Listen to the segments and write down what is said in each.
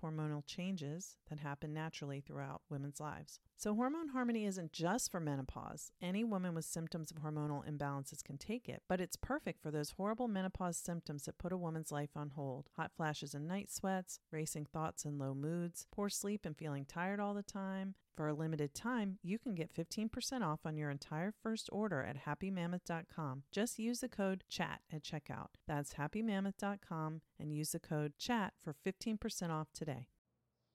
hormonal changes that happen naturally throughout women's lives. So, Hormone Harmony isn't just for menopause. Any woman with symptoms of hormonal imbalances can take it, but it's perfect for those horrible menopause symptoms that put a woman's life on hold hot flashes and night sweats, racing thoughts and low moods, poor sleep and feeling tired all the time. For a limited time, you can get 15% off on your entire first order at happymammoth.com. Just use the code CHAT at checkout. That's happymammoth.com and use the code CHAT for 15% off today.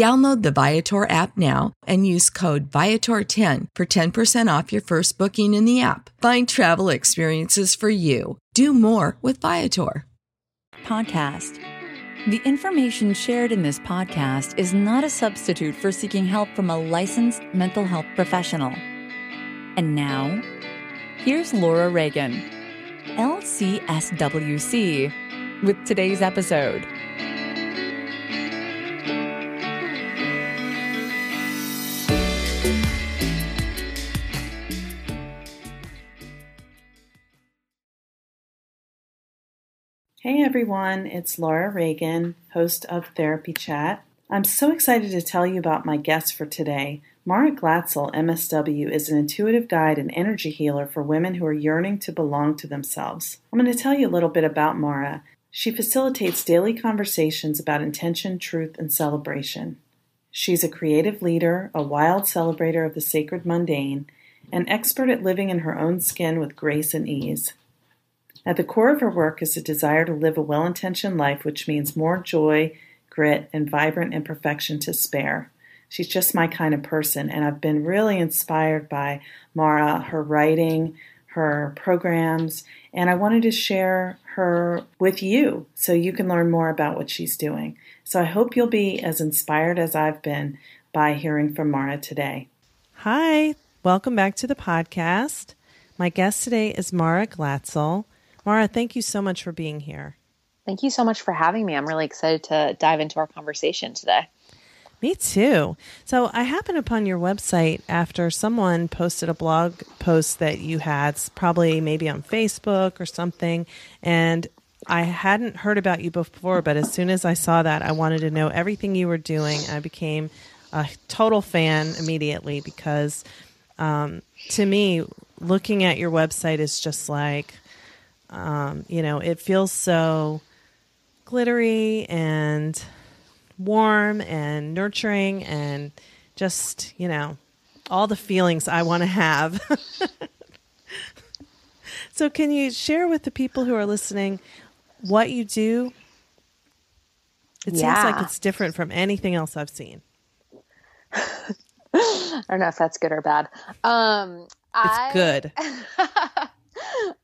Download the Viator app now and use code Viator10 for 10% off your first booking in the app. Find travel experiences for you. Do more with Viator. Podcast. The information shared in this podcast is not a substitute for seeking help from a licensed mental health professional. And now, here's Laura Reagan, LCSWC, with today's episode. Hey everyone, it's Laura Reagan, host of Therapy Chat. I'm so excited to tell you about my guest for today. Mara Glatzel, MSW, is an intuitive guide and energy healer for women who are yearning to belong to themselves. I'm going to tell you a little bit about Mara. She facilitates daily conversations about intention, truth, and celebration. She's a creative leader, a wild celebrator of the sacred mundane, an expert at living in her own skin with grace and ease. At the core of her work is a desire to live a well intentioned life, which means more joy, grit, and vibrant imperfection to spare. She's just my kind of person, and I've been really inspired by Mara, her writing, her programs, and I wanted to share her with you so you can learn more about what she's doing. So I hope you'll be as inspired as I've been by hearing from Mara today. Hi, welcome back to the podcast. My guest today is Mara Glatzel. Mara, thank you so much for being here. Thank you so much for having me. I'm really excited to dive into our conversation today. Me too. So I happened upon your website after someone posted a blog post that you had, probably maybe on Facebook or something, and I hadn't heard about you before, but as soon as I saw that, I wanted to know everything you were doing. I became a total fan immediately because um, to me, looking at your website is just like, um, you know, it feels so glittery and warm and nurturing and just, you know, all the feelings I want to have. so, can you share with the people who are listening what you do? It Yeah. seems like it's different from anything else I've seen. I don't know if that's good or bad. Um, It's I, good.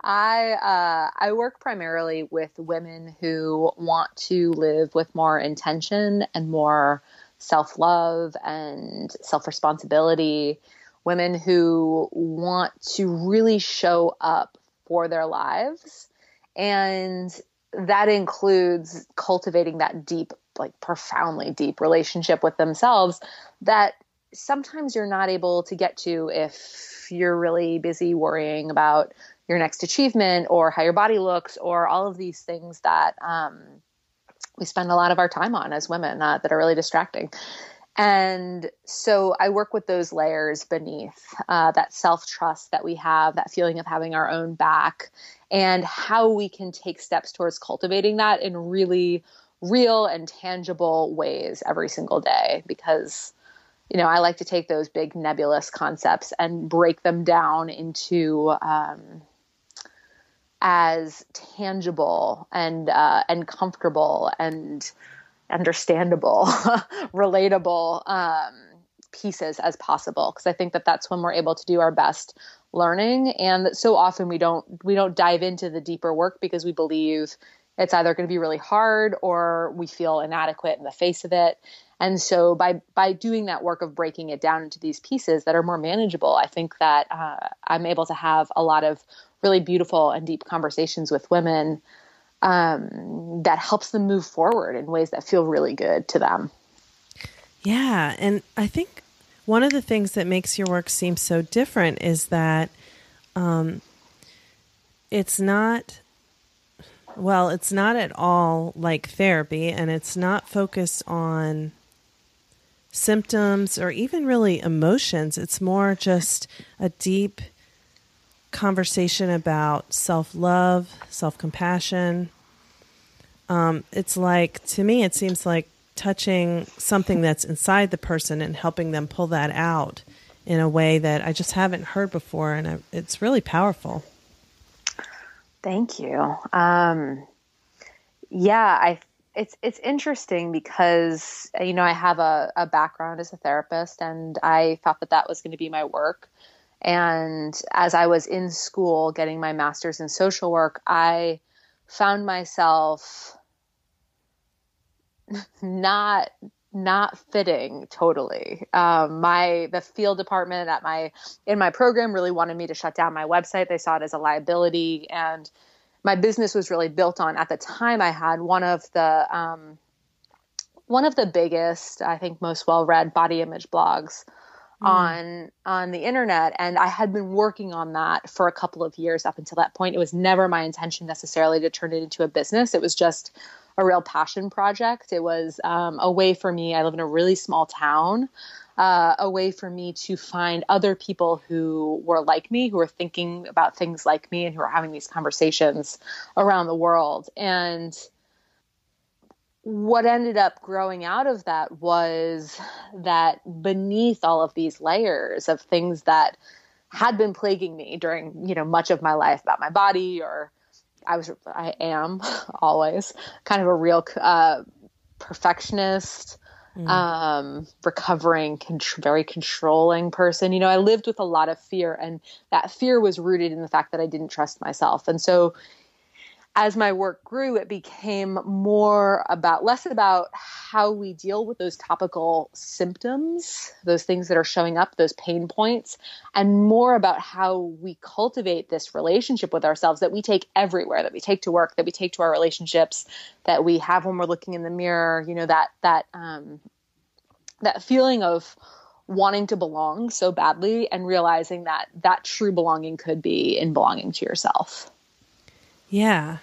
I uh, I work primarily with women who want to live with more intention and more self love and self responsibility. Women who want to really show up for their lives, and that includes cultivating that deep, like profoundly deep relationship with themselves that sometimes you're not able to get to if you're really busy worrying about your next achievement or how your body looks or all of these things that um, we spend a lot of our time on as women uh, that are really distracting. And so I work with those layers beneath uh, that self trust that we have, that feeling of having our own back, and how we can take steps towards cultivating that in really real and tangible ways every single day. Because, you know, I like to take those big nebulous concepts and break them down into um, as tangible and uh, and comfortable and understandable, relatable um, pieces as possible. Because I think that that's when we're able to do our best learning, and so often we don't we don't dive into the deeper work because we believe it's either going to be really hard or we feel inadequate in the face of it. And so by by doing that work of breaking it down into these pieces that are more manageable, I think that uh, I'm able to have a lot of really beautiful and deep conversations with women um, that helps them move forward in ways that feel really good to them. Yeah. And I think one of the things that makes your work seem so different is that um, it's not, well, it's not at all like therapy and it's not focused on symptoms or even really emotions. It's more just a deep conversation about self love, self compassion. Um, it's like, to me, it seems like touching something that's inside the person and helping them pull that out in a way that I just haven't heard before. And it's really powerful. Thank you. Um, yeah, I it's it's interesting because you know I have a, a background as a therapist, and I thought that that was going to be my work. And as I was in school getting my master's in social work, I found myself not not fitting totally. Um, my the field department at my in my program really wanted me to shut down my website. They saw it as a liability, and my business was really built on. At the time, I had one of the um, one of the biggest, I think, most well read body image blogs on on the internet and i had been working on that for a couple of years up until that point. It was never my intention necessarily to turn it into a business. It was just a real passion project. It was um, a way for me i live in a really small town uh, a way for me to find other people who were like me who were thinking about things like me and who were having these conversations around the world. And what ended up growing out of that was that beneath all of these layers of things that had been plaguing me during you know much of my life about my body or i was i am always kind of a real uh, perfectionist um recovering con- very controlling person. You know i lived with a lot of fear and that fear was rooted in the fact that i didn't trust myself. And so as my work grew, it became more about less about how we deal with those topical symptoms, those things that are showing up, those pain points, and more about how we cultivate this relationship with ourselves that we take everywhere, that we take to work, that we take to our relationships, that we have when we're looking in the mirror. You know that that um, that feeling of wanting to belong so badly and realizing that that true belonging could be in belonging to yourself. Yeah.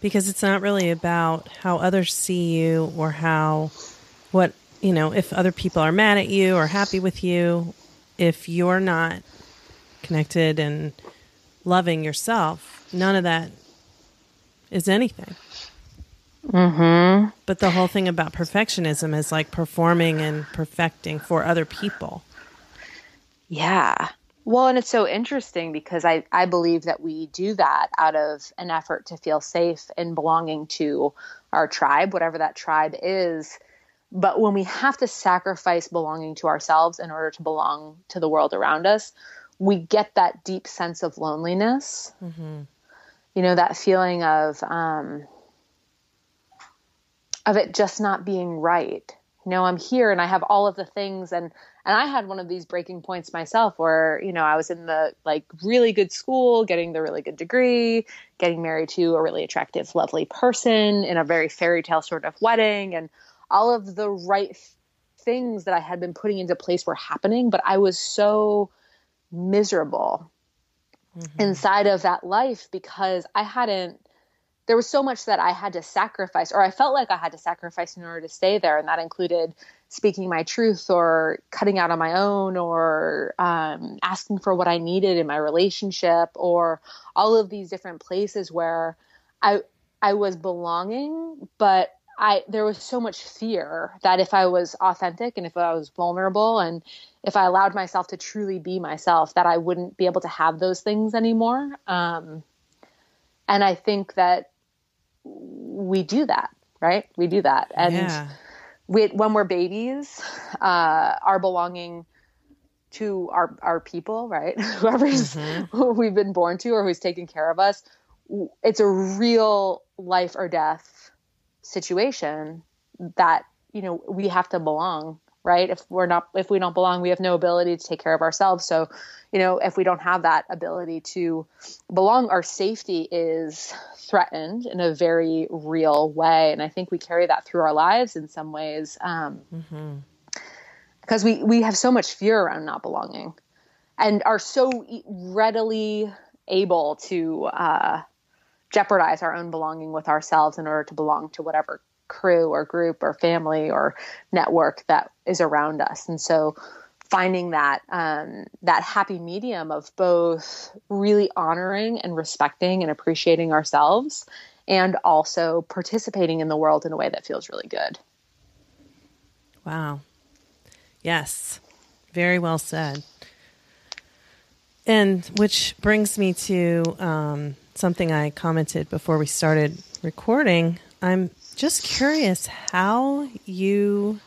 Because it's not really about how others see you or how, what, you know, if other people are mad at you or happy with you, if you're not connected and loving yourself, none of that is anything. Mm-hmm. But the whole thing about perfectionism is like performing and perfecting for other people. Yeah. Well, and it's so interesting because I, I believe that we do that out of an effort to feel safe and belonging to our tribe, whatever that tribe is. But when we have to sacrifice belonging to ourselves in order to belong to the world around us, we get that deep sense of loneliness. Mm-hmm. You know, that feeling of, um, of it just not being right. You know, I'm here and I have all of the things and and I had one of these breaking points myself where, you know, I was in the like really good school, getting the really good degree, getting married to a really attractive, lovely person in a very fairy tale sort of wedding and all of the right things that I had been putting into place were happening, but I was so miserable mm-hmm. inside of that life because I hadn't there was so much that I had to sacrifice, or I felt like I had to sacrifice in order to stay there. And that included speaking my truth or cutting out on my own or um, asking for what I needed in my relationship or all of these different places where I, I was belonging, but I, there was so much fear that if I was authentic and if I was vulnerable and if I allowed myself to truly be myself, that I wouldn't be able to have those things anymore. Um, and I think that we do that, right? We do that. And yeah. We, when we're babies, uh, our belonging to our, our people, right? Whoever's mm-hmm. we've been born to or who's taking care of us, it's a real life or death situation that, you know, we have to belong right? If we're not if we don't belong we have no ability to take care of ourselves. So you know if we don't have that ability to belong our safety is threatened in a very real way. And i think we carry that through our lives in some ways um, mm-hmm. because we we have so much fear around not belonging and are so readily able to uh, jeopardize our own belonging with ourselves in order to belong to whatever crew or group or family or network that is around us. And so finding that um, that happy medium of both really honoring and respecting and appreciating ourselves and also participating in the world in a way that feels really good. Wow. Yes. Very well said. And which brings me to um, something I commented before we started recording. I'm just curious how you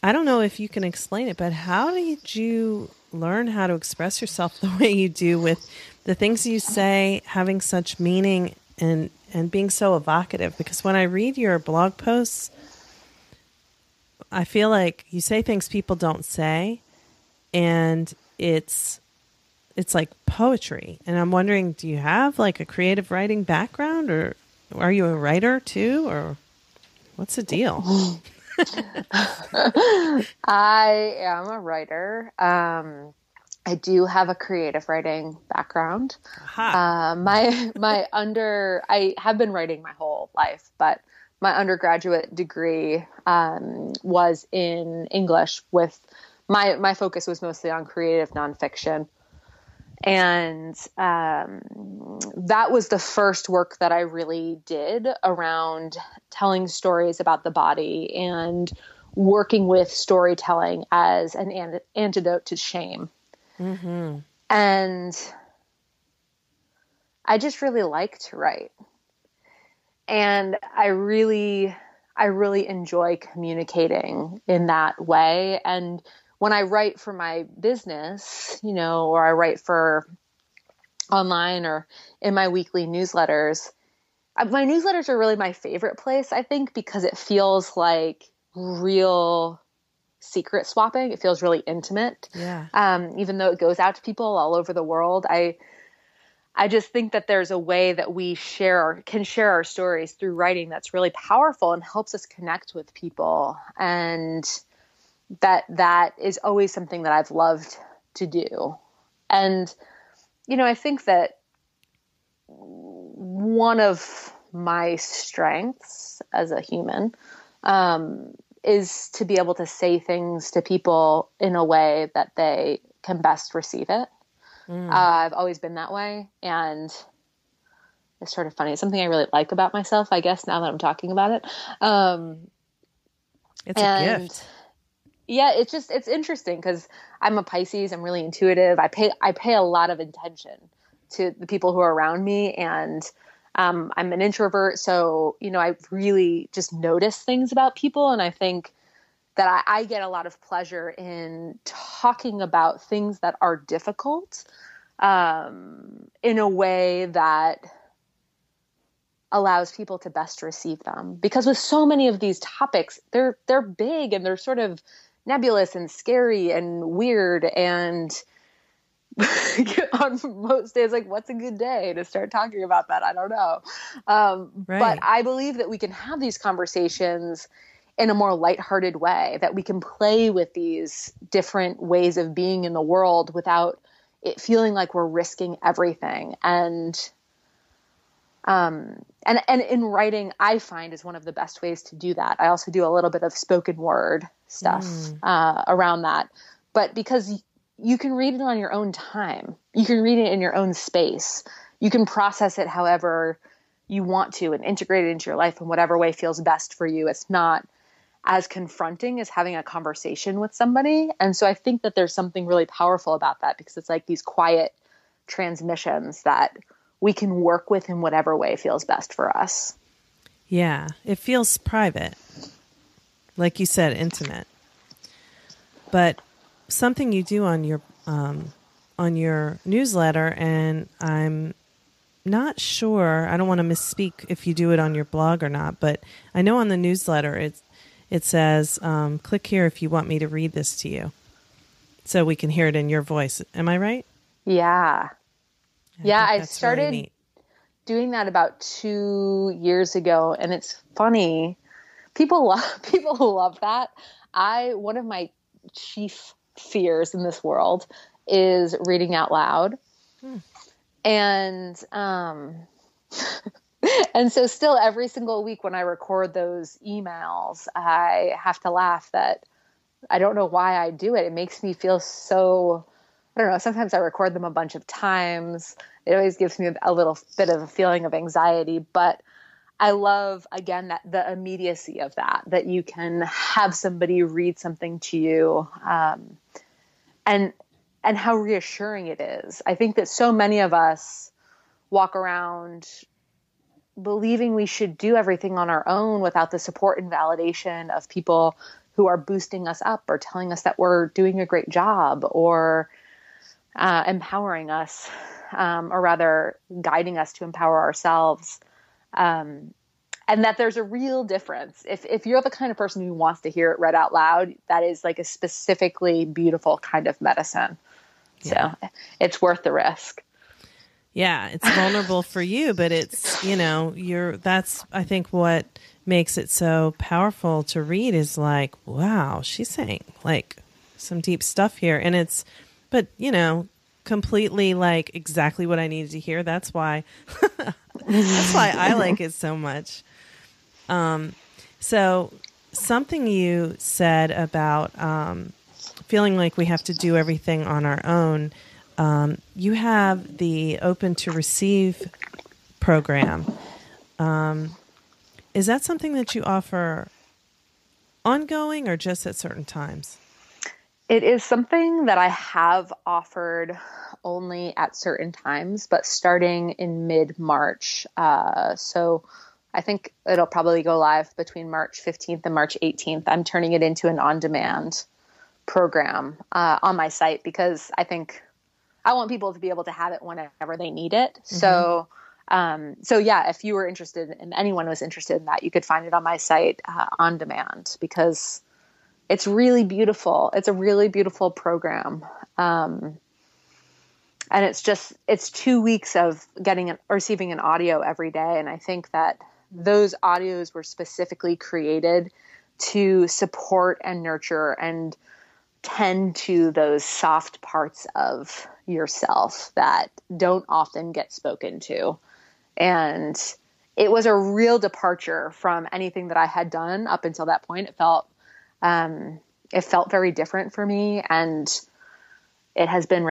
I don't know if you can explain it, but how did you learn how to express yourself the way you do with the things you say having such meaning and and being so evocative? Because when I read your blog posts I feel like you say things people don't say and it's it's like poetry. And I'm wondering do you have like a creative writing background or are you a writer too, or what's the deal? I am a writer. Um, I do have a creative writing background. Uh, my my under I have been writing my whole life, but my undergraduate degree um, was in English. With my my focus was mostly on creative nonfiction and um, that was the first work that I really did around telling stories about the body and working with storytelling as an, an- antidote to shame. Mm-hmm. And I just really like to write. And I really, I really enjoy communicating in that way. And when I write for my business, you know, or I write for online or in my weekly newsletters, my newsletters are really my favorite place, I think, because it feels like real secret swapping. It feels really intimate. Yeah. Um, even though it goes out to people all over the world, I I just think that there's a way that we share can share our stories through writing that's really powerful and helps us connect with people. And that that is always something that I've loved to do. And you know, I think that one of my strengths as a human um, is to be able to say things to people in a way that they can best receive it. Mm. Uh, I've always been that way, and it's sort of funny. It's something I really like about myself, I guess, now that I'm talking about it. Um, it's a gift. Yeah, it's just it's interesting because I'm a Pisces. I'm really intuitive. I pay I pay a lot of attention to the people who are around me, and um, I'm an introvert, so you know I really just notice things about people, and I think that I, I get a lot of pleasure in talking about things that are difficult um, in a way that allows people to best receive them because with so many of these topics they're they're big and they're sort of nebulous and scary and weird and on most days like what's a good day to start talking about that? I don't know. Um, right. but i believe that we can have these conversations in a more lighthearted way that we can play with these different ways of being in the world without it feeling like we're risking everything. And um, and and in writing i find is one of the best ways to do that. I also do a little bit of spoken word stuff mm. uh, around that but because you can read it on your own time you can read it in your own space you can process it however you want to and integrate it into your life in whatever way feels best for you it's not as confronting as having a conversation with somebody and so i think that there's something really powerful about that because it's like these quiet transmissions that we can work with in whatever way feels best for us. Yeah, it feels private. Like you said, intimate. But something you do on your um, on your newsletter and I'm not sure, I don't want to misspeak if you do it on your blog or not, but I know on the newsletter it it says um, click here if you want me to read this to you. So we can hear it in your voice. Am I right? Yeah. I yeah, I started really doing that about two years ago, and it's funny. People love people love that. I one of my chief fears in this world is reading out loud, hmm. and um, and so still every single week when I record those emails, I have to laugh that I don't know why I do it. It makes me feel so I don't know, sometimes I record them a bunch of times. It always gives me a little bit of a feeling of anxiety, but I love again that the immediacy of that, that you can have somebody read something to you, um, and and how reassuring it is. I think that so many of us walk around believing we should do everything on our own without the support and validation of people who are boosting us up or telling us that we're doing a great job or uh, empowering us, um, or rather guiding us to empower ourselves. Um, and that there's a real difference. If, if you're the kind of person who wants to hear it read out loud, that is like a specifically beautiful kind of medicine. Yeah. So it's worth the risk. Yeah, it's vulnerable for you, but it's, you know, you're that's I think what makes it so powerful to read is like, wow, she's saying like some deep stuff here and it's but you know, completely like exactly what I needed to hear. That's why that's why I like it so much. Um, so something you said about um, feeling like we have to do everything on our own. Um, you have the Open to Receive program. Um, is that something that you offer ongoing or just at certain times? It is something that I have offered only at certain times, but starting in mid March. Uh, so I think it'll probably go live between March 15th and March 18th. I'm turning it into an on demand program uh, on my site because I think I want people to be able to have it whenever they need it. Mm-hmm. So, um, so yeah, if you were interested and anyone was interested in that, you could find it on my site uh, on demand because it's really beautiful. It's a really beautiful program. Um, and it's just it's two weeks of getting an, receiving an audio every day. And i think that those audios were specifically created to support and nurture and tend to those soft parts of yourself that don't often get spoken to. And it was a real departure from anything that i had done up until that point. It felt um, it felt very different for me, and it has been.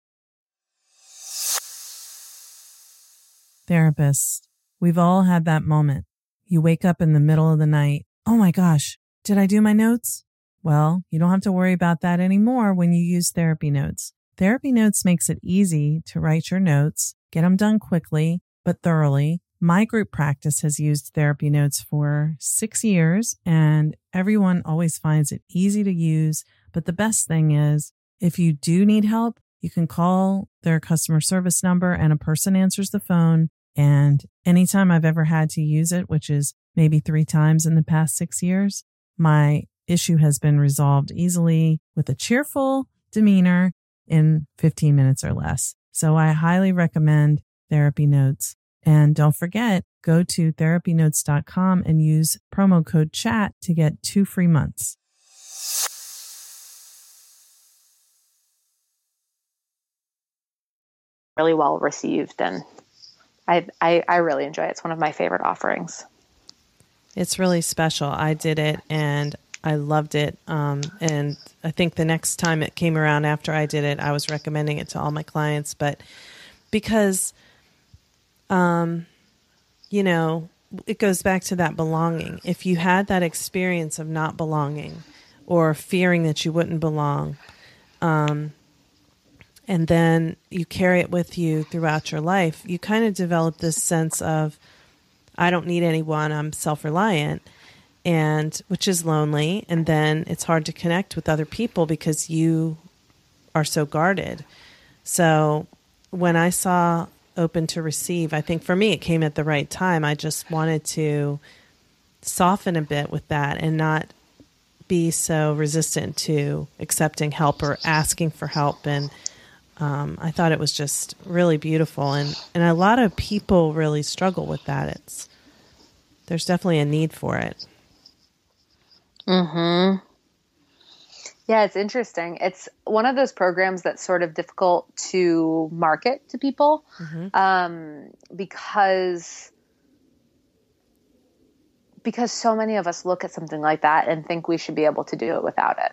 Therapists, We've all had that moment. You wake up in the middle of the night. Oh my gosh, did I do my notes? Well, you don't have to worry about that anymore when you use therapy notes. Therapy notes makes it easy to write your notes, get them done quickly, but thoroughly. My group practice has used therapy notes for six years and everyone always finds it easy to use. But the best thing is if you do need help, you can call their customer service number and a person answers the phone. And anytime I've ever had to use it, which is maybe three times in the past six years, my issue has been resolved easily with a cheerful demeanor in 15 minutes or less. So I highly recommend therapy notes. And don't forget, go to therapynotes.com and use promo code chat to get two free months. Really well received and I, I, I really enjoy it. It's one of my favorite offerings. It's really special. I did it and I loved it. Um, and I think the next time it came around after I did it, I was recommending it to all my clients. But because, um, you know, it goes back to that belonging. If you had that experience of not belonging or fearing that you wouldn't belong, um, and then you carry it with you throughout your life, you kind of develop this sense of, I don't need anyone, I'm self reliant and which is lonely and then it's hard to connect with other people because you are so guarded. So when i saw open to receive i think for me it came at the right time. I just wanted to soften a bit with that and not be so resistant to accepting help or asking for help and um, I thought it was just really beautiful, and, and a lot of people really struggle with that. It's there's definitely a need for it. Hmm. Yeah, it's interesting. It's one of those programs that's sort of difficult to market to people mm-hmm. um, because because so many of us look at something like that and think we should be able to do it without it.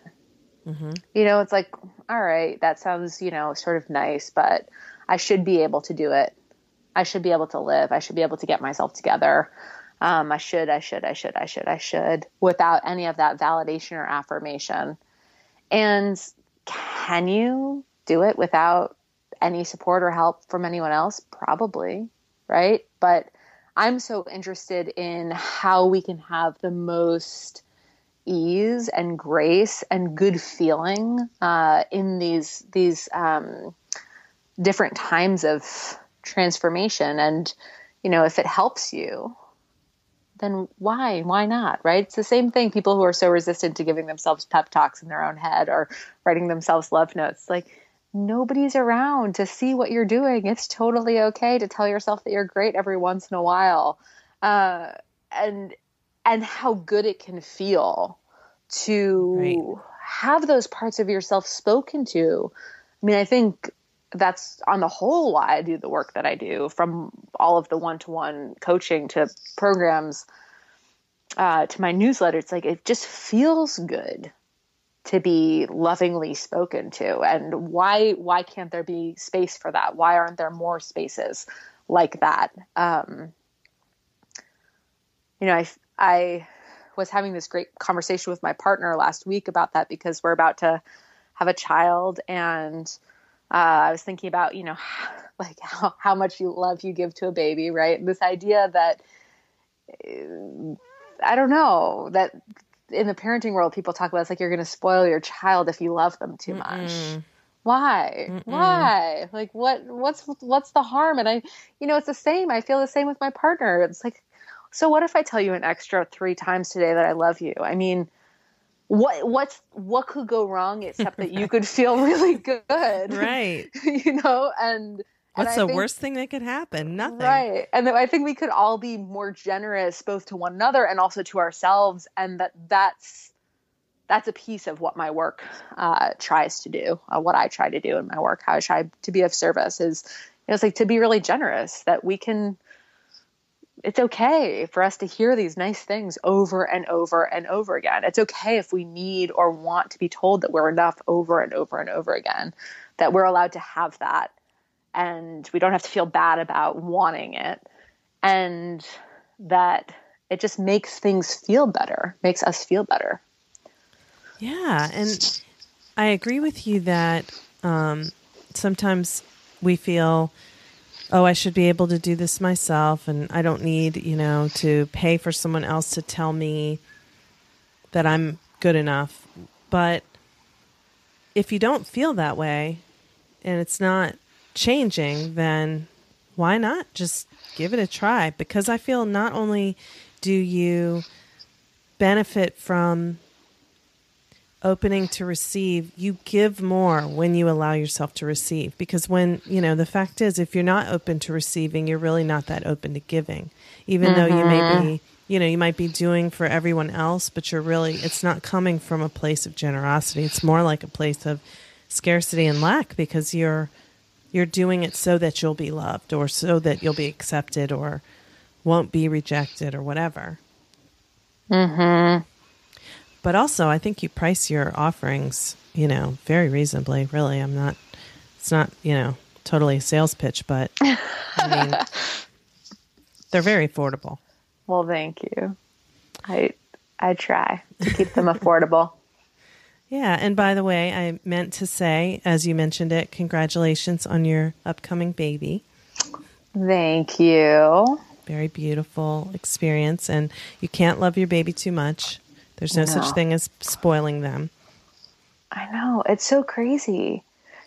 Mm-hmm. You know, it's like, all right, that sounds you know sort of nice, but I should be able to do it. I should be able to live. I should be able to get myself together. Um, I should, I should, I should, I should, I should, without any of that validation or affirmation. And can you do it without any support or help from anyone else? Probably, right? But I'm so interested in how we can have the most ease and grace and good feeling uh, in these these um, different times of transformation. And you know, if it helps you, then why? Why not? Right? It's the same thing. People who are so resistant to giving themselves pep talks in their own head or writing themselves love notes, like nobody's around to see what you're doing. It's totally okay to tell yourself that you're great every once in a while, uh, and and how good it can feel to right. have those parts of yourself spoken to. I mean, I think that's on the whole why I do the work that I do from all of the one to one coaching to programs uh, to my newsletter. It's like it just feels good to be lovingly spoken to. And why why can't there be space for that? Why aren't there more spaces like that? Um, you know, I I was having this great conversation with my partner last week about that because we're about to have a child and uh, I was thinking about, you know, like how, how much you love you give to a baby, right? This idea that, uh, I don't know, that in the parenting world, people talk about it's like you're going to spoil your child if you love them too much. Mm-mm. Why? Mm-mm. Why? Like what? What's what's the harm? And I, you know, it's the same. I feel the same with my partner. It's like, so what if I tell you an extra three times today that I love you? I mean, what what's what could go wrong except that you could feel really good? Right. You know and what's and the think, worst thing that could happen? Nothing. Right. And i think we could all be more generous both to one another and also to ourselves and that that's that's a piece of what my work uh, tries to do uh, what i try to do in my work how i try to be of service is you know, it's like to be really generous that we can it's okay for us to hear these nice things over and over and over again. It's okay if we need or want to be told that we're enough over and over and over again, that we're allowed to have that. And we don't have to feel bad about wanting it. and that it just makes things feel better, makes us feel better. Yeah, and I agree with you that um, sometimes we feel, oh, I should be able to do this myself, and I don't need, you know, to pay for someone else to tell me that I'm good enough. But if you don't feel that way and it's not changing, then why not just give it a try? Because I feel not only do you benefit from opening to receive, you give more when you allow yourself to receive. Because when, you know, the fact is, if you're not open to receiving, you're really not that open to giving. Even mm-hmm. though you may be, mm-hmm. you know, you might be doing for everyone else, but you're really, it's not coming from a place of generosity. It's more like a place of scarcity and lack because you're, you're doing it so that you'll be loved or so that you'll be accepted or won't be rejected or whatever. Mhm. But also, I think you price your offerings, you know, very reasonably. Really, I'm not. It's not, you know, totally a sales pitch, but I mean, they're very affordable. Well, thank you. I I try to keep them affordable. Yeah, and by the way, I meant to say, as you mentioned it, congratulations on your upcoming baby. Thank you. Very beautiful experience, and you can't love your baby too much. There's no, no such thing as spoiling them. I know. It's so crazy.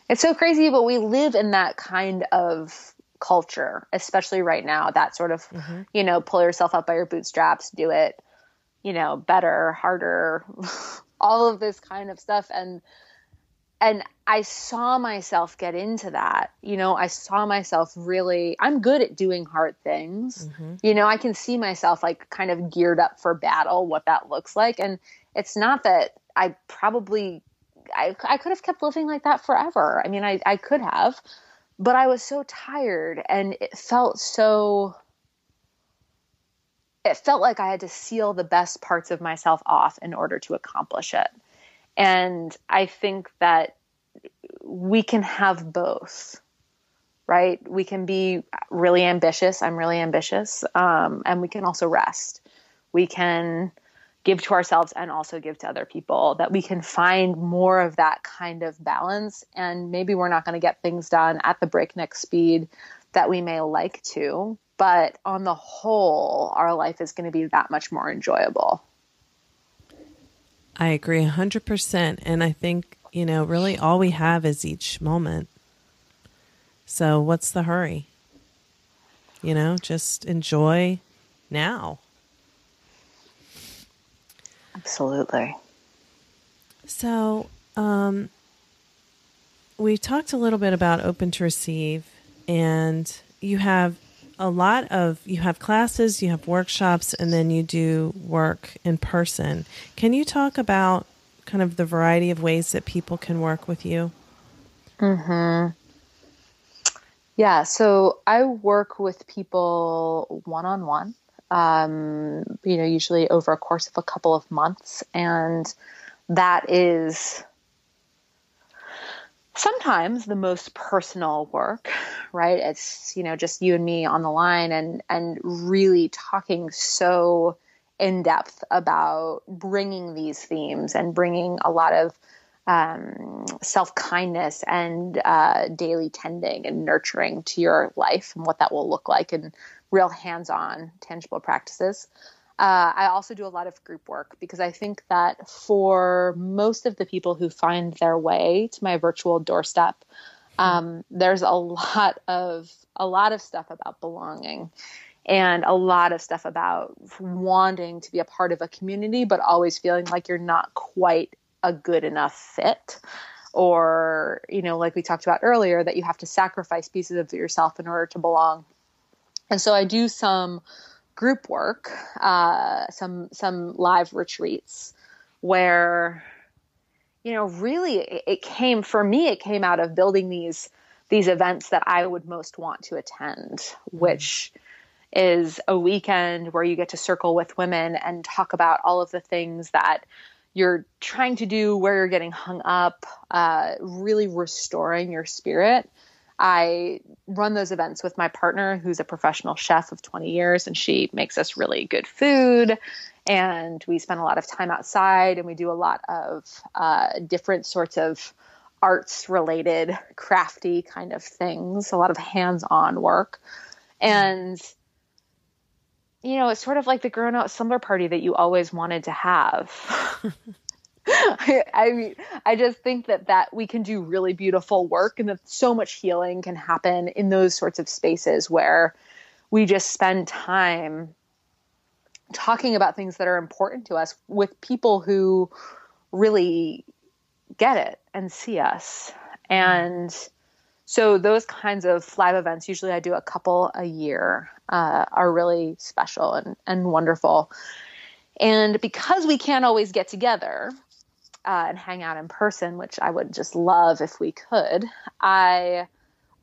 It's so crazy, but we live in that kind of culture, especially right now. That sort of, mm-hmm. you know, pull yourself up by your bootstraps, do it, you know, better, harder, all of this kind of stuff and and I saw myself get into that. You know, I saw myself really I'm good at doing hard things. Mm-hmm. You know, I can see myself like kind of geared up for battle, what that looks like. And it's not that I probably I, I could have kept living like that forever. I mean, I, I could have, but I was so tired and it felt so it felt like I had to seal the best parts of myself off in order to accomplish it. And I think that we can have both, right? We can be really ambitious. I'm really ambitious. Um, and we can also rest. We can give to ourselves and also give to other people, that we can find more of that kind of balance. And maybe we're not going to get things done at the breakneck speed that we may like to, but on the whole, our life is going to be that much more enjoyable. I agree 100%. And I think, you know, really all we have is each moment. So what's the hurry? You know, just enjoy now. Absolutely. So, um, we talked a little bit about open to receive, and you have a lot of you have classes, you have workshops, and then you do work in person. Can you talk about kind of the variety of ways that people can work with you? Hmm. Yeah. So I work with people one on one. You know, usually over a course of a couple of months, and that is sometimes the most personal work right it's you know just you and me on the line and and really talking so in depth about bringing these themes and bringing a lot of um, self kindness and uh, daily tending and nurturing to your life and what that will look like in real hands on, tangible practices. Uh, I also do a lot of group work because I think that for most of the people who find their way to my virtual doorstep, um, there's a lot of a lot of stuff about belonging and a lot of stuff about wanting to be a part of a community but always feeling like you're not quite a good enough fit or you know like we talked about earlier that you have to sacrifice pieces of yourself in order to belong. And so i do some group work, uh, some some live retreats where you know really it, it came for me it came out of building these these events that I would most want to attend, mm-hmm. which is a weekend where you get to circle with women and talk about all of the things that you're trying to do, where you're getting hung up, uh, really restoring your spirit I run those events with my partner, who's a professional chef of 20 years, and she makes us really good food. And we spend a lot of time outside, and we do a lot of uh, different sorts of arts related, crafty kind of things, a lot of hands on work. And, you know, it's sort of like the grown out slumber party that you always wanted to have. I, I mean, I just think that that we can do really beautiful work, and that so much healing can happen in those sorts of spaces where we just spend time talking about things that are important to us with people who really get it and see us. And so those kinds of live events, usually I do a couple a year, uh, are really special and, and wonderful. And because we can't always get together, uh, and hang out in person, which I would just love if we could. I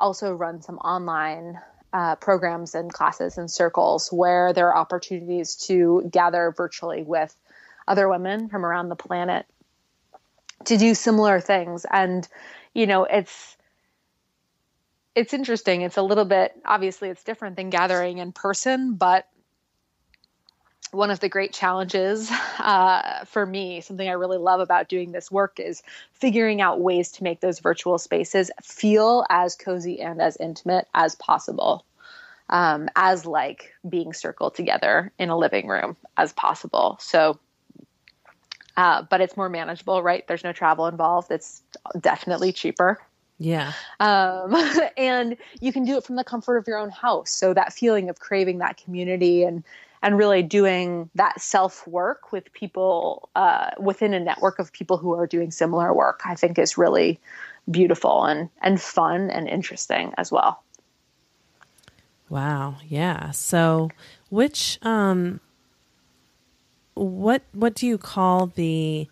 also run some online uh, programs and classes and circles where there are opportunities to gather virtually with other women from around the planet to do similar things. And, you know, it's, it's interesting. It's a little bit obviously it's different than gathering in person, but one of the great challenges uh, for me, something I really love about doing this work is figuring out ways to make those virtual spaces feel as cozy and as intimate as possible, um, as like being circled together in a living room as possible. So, uh, but it's more manageable, right? There's no travel involved. It's definitely cheaper. Yeah. Um, and you can do it from the comfort of your own house. So that feeling of craving that community and and really doing that self work with people uh, within a network of people who are doing similar work, I think is really beautiful and, and fun and interesting as well. Wow. Yeah. So, which, um, what, what do you call the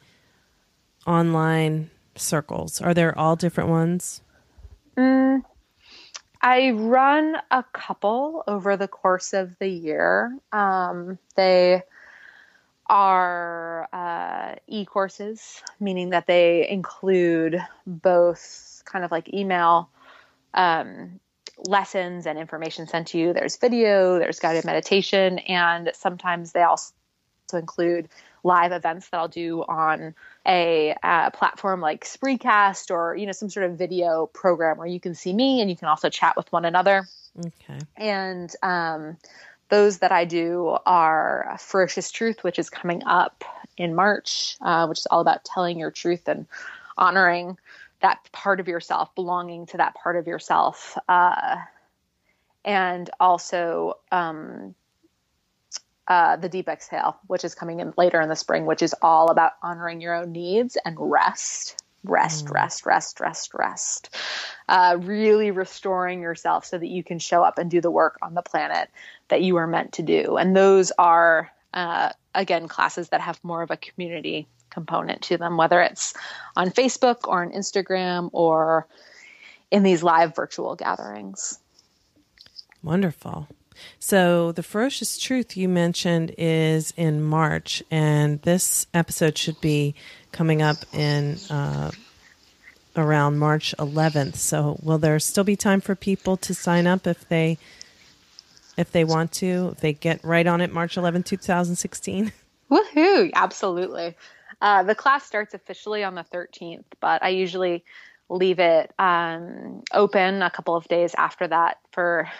online circles? Are there all different ones? Mm, I run a couple over the course of the year. Um, they are uh, e courses, meaning that they include both kind of like email um, lessons and information sent to you. There's video, there's guided meditation, and sometimes they also include live events that I'll do on a uh, platform like Spreecast or you know some sort of video program where you can see me and you can also chat with one another. Okay. And um, those that I do are Ferocious Truth, which is coming up in March, uh, which is all about telling your truth and honoring that part of yourself, belonging to that part of yourself. Uh, and also um, uh, the deep exhale, which is coming in later in the spring, which is all about honoring your own needs and rest, rest, mm. rest, rest, rest, rest. Uh, really restoring yourself so that you can show up and do the work on the planet that you are meant to do. And those are, uh, again, classes that have more of a community component to them, whether it's on Facebook or on Instagram or in these live virtual gatherings. Wonderful. So, the ferocious truth you mentioned is in March, and this episode should be coming up in uh, around March 11th. So, will there still be time for people to sign up if they if they want to? If they get right on it, March 11th, 2016. Woohoo! Absolutely. Uh, the class starts officially on the 13th, but I usually leave it um, open a couple of days after that for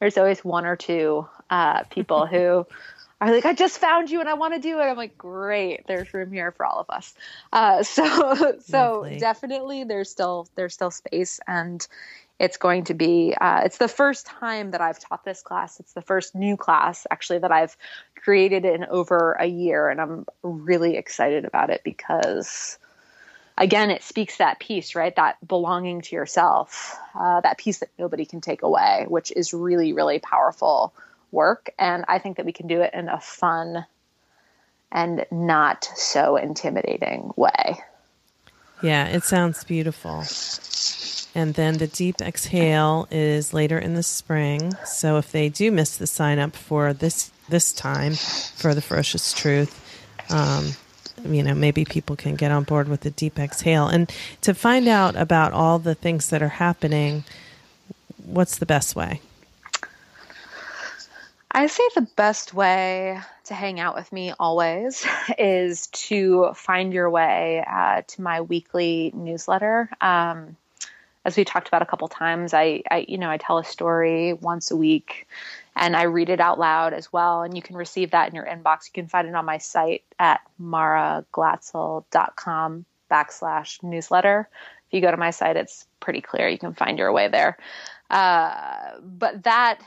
there's always one or two uh, people who are like, I just found you and I want to do it. I'm like, great, there's room here for all of us. Uh, so, so Lovely. definitely there's still there's still space, and it's going to be. Uh, it's the first time that I've taught this class. It's the first new class actually that I've created in over a year, and I'm really excited about it because again, it speaks that piece, right? That belonging to yourself, uh, that piece that nobody can take away, which is really, really powerful work. And I think that we can do it in a fun and not so intimidating way. Yeah, it sounds beautiful. And then the deep exhale is later in the spring. So if they do miss the sign up for this this time for the ferocious truth, um, you know, maybe people can get on board with the deep exhale. And to find out about all the things that are happening, what's the best way? I say the best way to hang out with me always is to find your way uh, to my weekly newsletter. Um, as we talked about a couple times, I, I, you know, I tell a story once a week, and I read it out loud as well. And you can receive that in your inbox. You can find it on my site at maraglatzell.com backslash newsletter. If you go to my site, it's pretty clear. You can find your way there. Uh, but that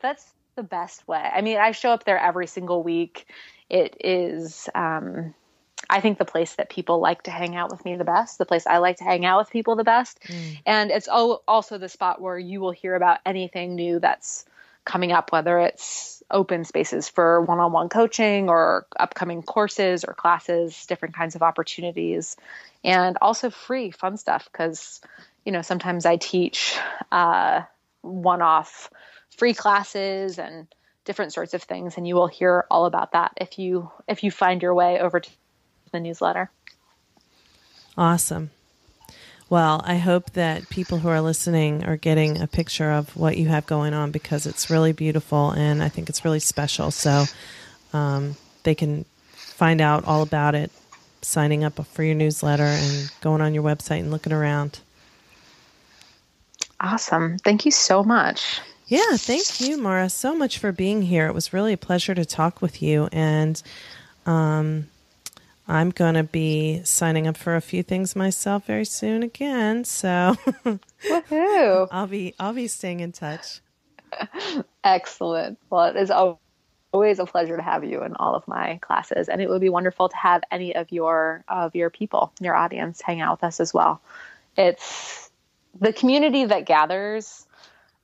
that's the best way. I mean, I show up there every single week. It is, um, I think, the place that people like to hang out with me the best, the place I like to hang out with people the best. Mm. And it's also the spot where you will hear about anything new that's coming up, whether it's open spaces for one on one coaching or upcoming courses or classes, different kinds of opportunities, and also free fun stuff because, you know, sometimes I teach uh, one off free classes and different sorts of things and you will hear all about that if you if you find your way over to the newsletter. Awesome well i hope that people who are listening are getting a picture of what you have going on because it's really beautiful and i think it's really special so um, they can find out all about it signing up for your newsletter and going on your website and looking around awesome thank you so much yeah, thank you, Mara, so much for being here. It was really a pleasure to talk with you. And um, I'm going to be signing up for a few things myself very soon again. So Woohoo. I'll be I'll be staying in touch. Excellent. Well, it is always a pleasure to have you in all of my classes, and it would be wonderful to have any of your of your people, your audience, hang out with us as well. It's the community that gathers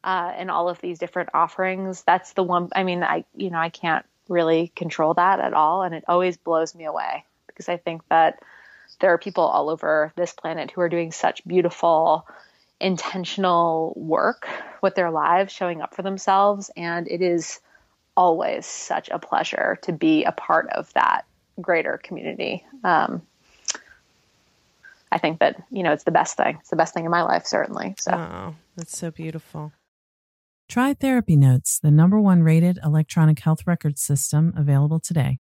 uh, and all of these different offerings. That's the one. I mean, I you know I can't really control that at all, and it always blows me away because I think that there are people all over this planet who are doing such beautiful intentional work with their lives showing up for themselves. And it is always such a pleasure to be a part of that greater community. Um, i think that you know it's the best thing. It's the best thing in my life certainly. So. Oh, that's so beautiful. Try Therapy Notes, the number one rated electronic health record system available today.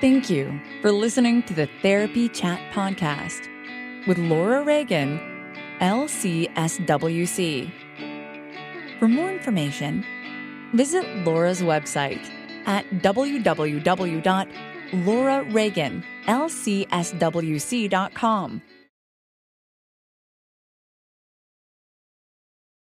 Thank you for listening to the Therapy Chat Podcast with Laura Reagan, LCSWC. For more information, visit Laura's website at www.laurareaganlcswc.com